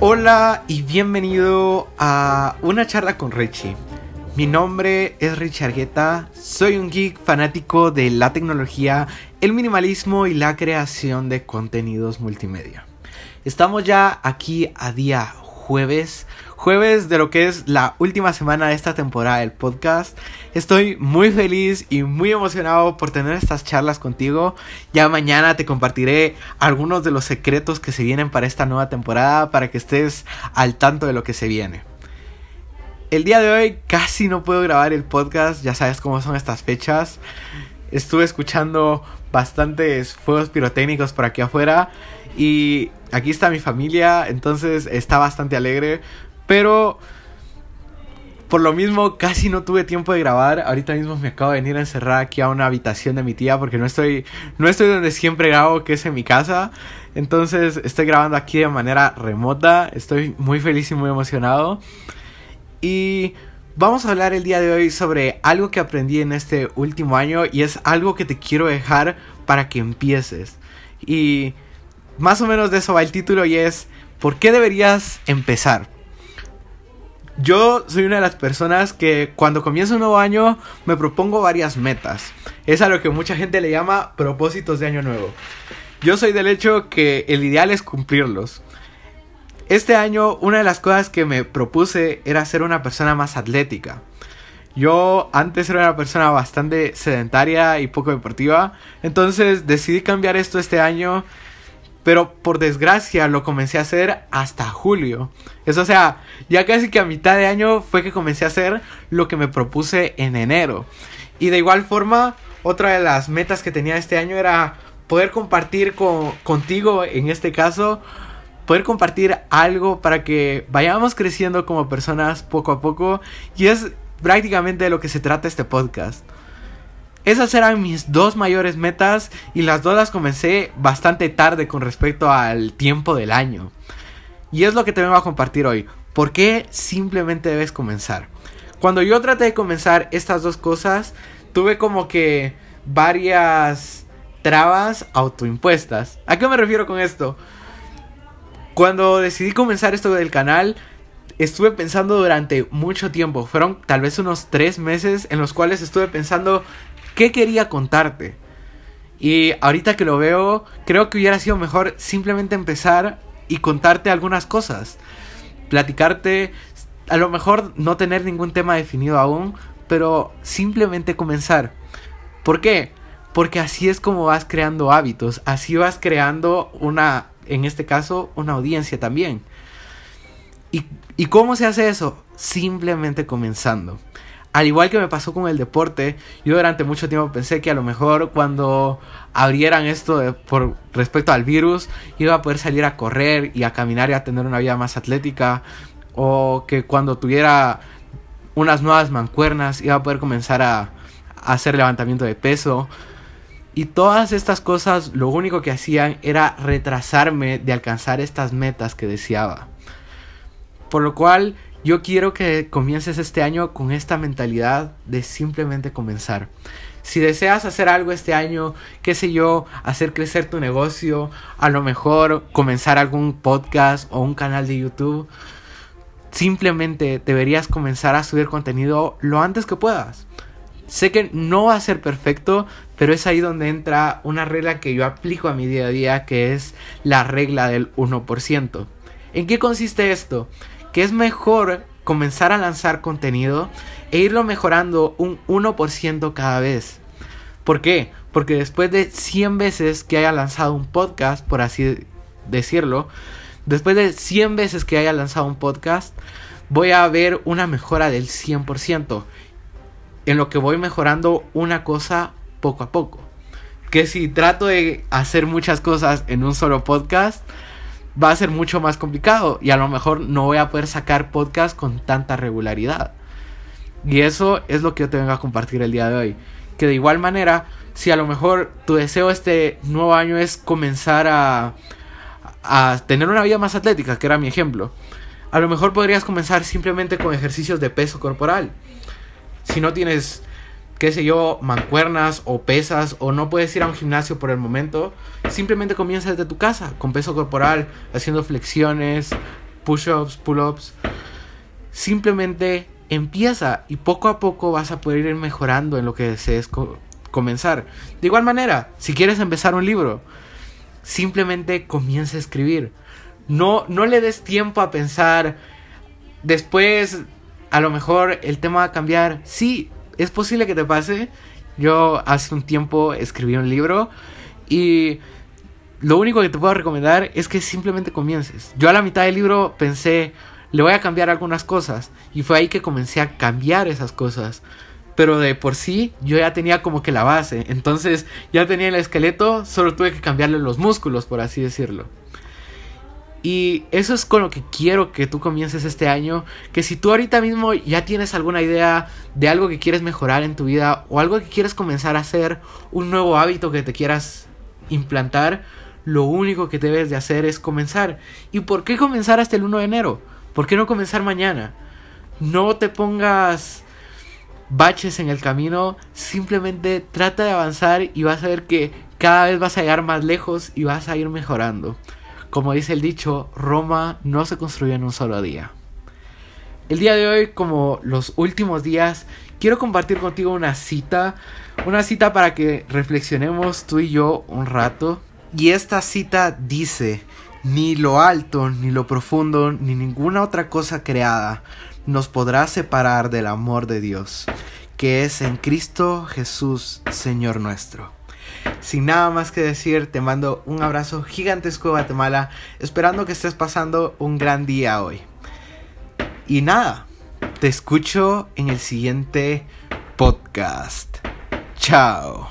Hola y bienvenido a una charla con Richie. Mi nombre es Richie Argueta, soy un geek fanático de la tecnología, el minimalismo y la creación de contenidos multimedia. Estamos ya aquí a día jueves, jueves de lo que es la última semana de esta temporada del podcast. Estoy muy feliz y muy emocionado por tener estas charlas contigo. Ya mañana te compartiré algunos de los secretos que se vienen para esta nueva temporada para que estés al tanto de lo que se viene. El día de hoy casi no puedo grabar el podcast, ya sabes cómo son estas fechas. Estuve escuchando bastantes fuegos pirotécnicos por aquí afuera y aquí está mi familia, entonces está bastante alegre. Pero por lo mismo casi no tuve tiempo de grabar. Ahorita mismo me acabo de venir a encerrar aquí a una habitación de mi tía porque no estoy no estoy donde siempre grabo, que es en mi casa. Entonces estoy grabando aquí de manera remota. Estoy muy feliz y muy emocionado. Y vamos a hablar el día de hoy sobre algo que aprendí en este último año y es algo que te quiero dejar para que empieces. Y más o menos de eso va el título y es ¿por qué deberías empezar? Yo soy una de las personas que cuando comienza un nuevo año me propongo varias metas. Es a lo que mucha gente le llama propósitos de año nuevo. Yo soy del hecho que el ideal es cumplirlos. Este año una de las cosas que me propuse era ser una persona más atlética. Yo antes era una persona bastante sedentaria y poco deportiva, entonces decidí cambiar esto este año pero por desgracia lo comencé a hacer hasta julio. Eso sea, ya casi que a mitad de año fue que comencé a hacer lo que me propuse en enero. Y de igual forma, otra de las metas que tenía este año era poder compartir con, contigo, en este caso, poder compartir algo para que vayamos creciendo como personas poco a poco. Y es prácticamente de lo que se trata este podcast. Esas eran mis dos mayores metas y las dos las comencé bastante tarde con respecto al tiempo del año. Y es lo que te vengo a compartir hoy. ¿Por qué simplemente debes comenzar? Cuando yo traté de comenzar estas dos cosas, tuve como que varias trabas autoimpuestas. ¿A qué me refiero con esto? Cuando decidí comenzar esto del canal, estuve pensando durante mucho tiempo. Fueron tal vez unos tres meses en los cuales estuve pensando qué quería contarte. Y ahorita que lo veo, creo que hubiera sido mejor simplemente empezar y contarte algunas cosas. Platicarte, a lo mejor no tener ningún tema definido aún, pero simplemente comenzar. ¿Por qué? Porque así es como vas creando hábitos, así vas creando una, en este caso, una audiencia también. ¿Y, ¿Y cómo se hace eso? Simplemente comenzando. Al igual que me pasó con el deporte, yo durante mucho tiempo pensé que a lo mejor cuando abrieran esto por respecto al virus, iba a poder salir a correr y a caminar y a tener una vida más atlética. O que cuando tuviera unas nuevas mancuernas iba a poder comenzar a hacer levantamiento de peso. Y todas estas cosas lo único que hacían era retrasarme de alcanzar estas metas que deseaba. Por lo cual yo quiero que comiences este año con esta mentalidad de simplemente comenzar. Si deseas hacer algo este año, qué sé yo, hacer crecer tu negocio, a lo mejor comenzar algún podcast o un canal de YouTube, simplemente deberías comenzar a subir contenido lo antes que puedas. Sé que no va a ser perfecto, pero es ahí donde entra una regla que yo aplico a mi día a día, que es la regla del 1%. ¿En qué consiste esto? Que es mejor comenzar a lanzar contenido e irlo mejorando un 1% cada vez. ¿Por qué? Porque después de 100 veces que haya lanzado un podcast, por así decirlo, después de 100 veces que haya lanzado un podcast, voy a ver una mejora del 100%. En lo que voy mejorando una cosa poco a poco. Que si trato de hacer muchas cosas en un solo podcast, va a ser mucho más complicado y a lo mejor no voy a poder sacar podcast con tanta regularidad. Y eso es lo que yo te vengo a compartir el día de hoy. Que de igual manera, si a lo mejor tu deseo este nuevo año es comenzar a, a tener una vida más atlética, que era mi ejemplo, a lo mejor podrías comenzar simplemente con ejercicios de peso corporal. Si no tienes qué sé yo, mancuernas o pesas o no puedes ir a un gimnasio por el momento, simplemente comienza desde tu casa con peso corporal, haciendo flexiones, push-ups, pull-ups. Simplemente empieza y poco a poco vas a poder ir mejorando en lo que desees comenzar. De igual manera, si quieres empezar un libro, simplemente comienza a escribir. No, no le des tiempo a pensar. Después, a lo mejor el tema va a cambiar. Sí, es posible que te pase. Yo hace un tiempo escribí un libro y lo único que te puedo recomendar es que simplemente comiences. Yo a la mitad del libro pensé, le voy a cambiar algunas cosas y fue ahí que comencé a cambiar esas cosas. Pero de por sí yo ya tenía como que la base. Entonces ya tenía el esqueleto, solo tuve que cambiarle los músculos, por así decirlo. Y eso es con lo que quiero que tú comiences este año. Que si tú ahorita mismo ya tienes alguna idea de algo que quieres mejorar en tu vida o algo que quieres comenzar a hacer, un nuevo hábito que te quieras implantar, lo único que debes de hacer es comenzar. ¿Y por qué comenzar hasta el 1 de enero? ¿Por qué no comenzar mañana? No te pongas baches en el camino, simplemente trata de avanzar y vas a ver que cada vez vas a llegar más lejos y vas a ir mejorando. Como dice el dicho, Roma no se construyó en un solo día. El día de hoy, como los últimos días, quiero compartir contigo una cita, una cita para que reflexionemos tú y yo un rato. Y esta cita dice, ni lo alto, ni lo profundo, ni ninguna otra cosa creada nos podrá separar del amor de Dios, que es en Cristo Jesús, Señor nuestro. Sin nada más que decir, te mando un abrazo gigantesco de Guatemala, esperando que estés pasando un gran día hoy. Y nada, te escucho en el siguiente podcast. Chao.